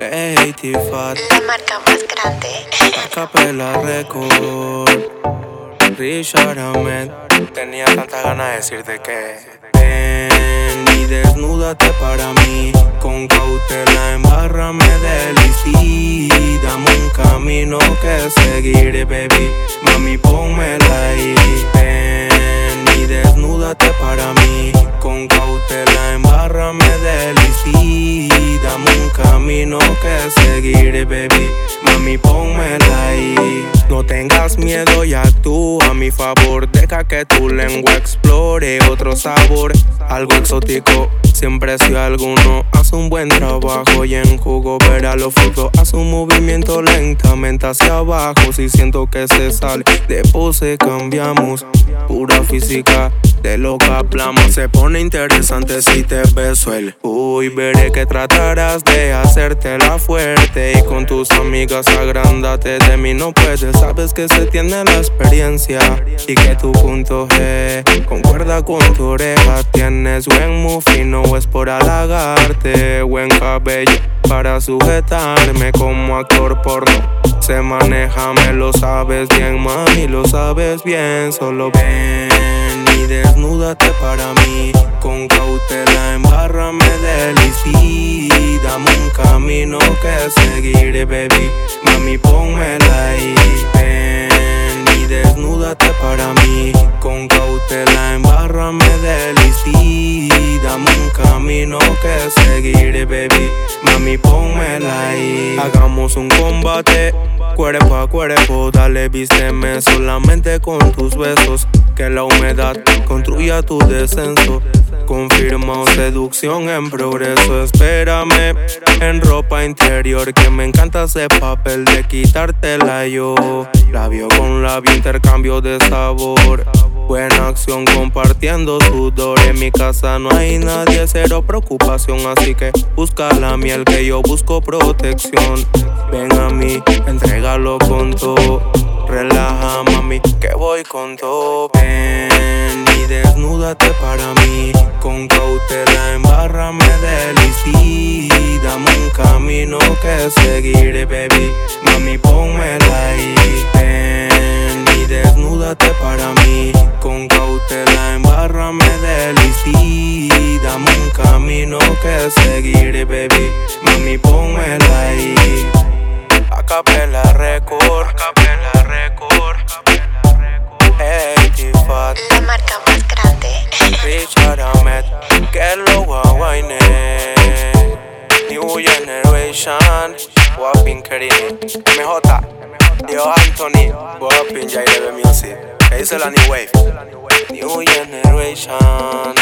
Hey, Tifat. La marca más grande. Capela Record. Richard Ahmed. Tenía tanta ganas de decirte que. Ven y desnúdate para mí. Con cautela, embárrame de y Dame un camino que seguir, baby. Mami, pónmela ahí. Ven camino que seguir, baby. Mami, pónmela ahí. No tengas miedo y actúa a mi favor. Deja que tu lengua explore otro sabor, algo exótico. Siempre si alguno hace un buen trabajo y en jugo verá los frutos. Haz un movimiento lentamente hacia abajo. Si siento que se sale de pose, cambiamos. Pura física de lo que hablamos. Se pone interesante si te beso el. Uy, veré que tratarás de hacerte la fuerte. Y con tus amigas agrándate de mí. No puedes, sabes que se tiene la experiencia. Y que tu punto G concuerda con tu oreja. Tienes buen mufino es por halagarte. Buen cabello para sujetarme como actor porno. Se maneja, me lo sabes bien, mami, lo sabes bien. Solo ven y desnúdate para mí. Con cautela, de y Dame un camino que seguir, baby. Mami, pónmela ahí. Ven y desnúdate para mí. Mami, pónmela ahí. Hagamos un combate. Cuerpo a cuerpo, dale, vísteme solamente con tus besos. Que la humedad construya tu descenso. Confirma seducción en progreso. Espérame en ropa interior. Que me encanta ese papel de quitártela yo. Labio con labio, intercambio de sabor. Buena acción compartiendo sudor. En mi casa no hay nadie, cero preocupación. Así que busca la miel que yo busco protección. Ven a mí, entrégalo con todo. Relaja, mami, que voy con todo. Ven y desnúdate para mí. Con cautela, embárrame de y Dame un camino que seguir, baby. Mami, pónmela camino que seguir, baby. Mami, pónmela ahí. Acapela record. Acapela record. Hey. La marca más grande. Richard Ahmed. Que lo guayne. New Generation. Wapin Kerini. MJ. Dio Anthony. Wapin Jai Music. Que dice la New Wave. New Generation.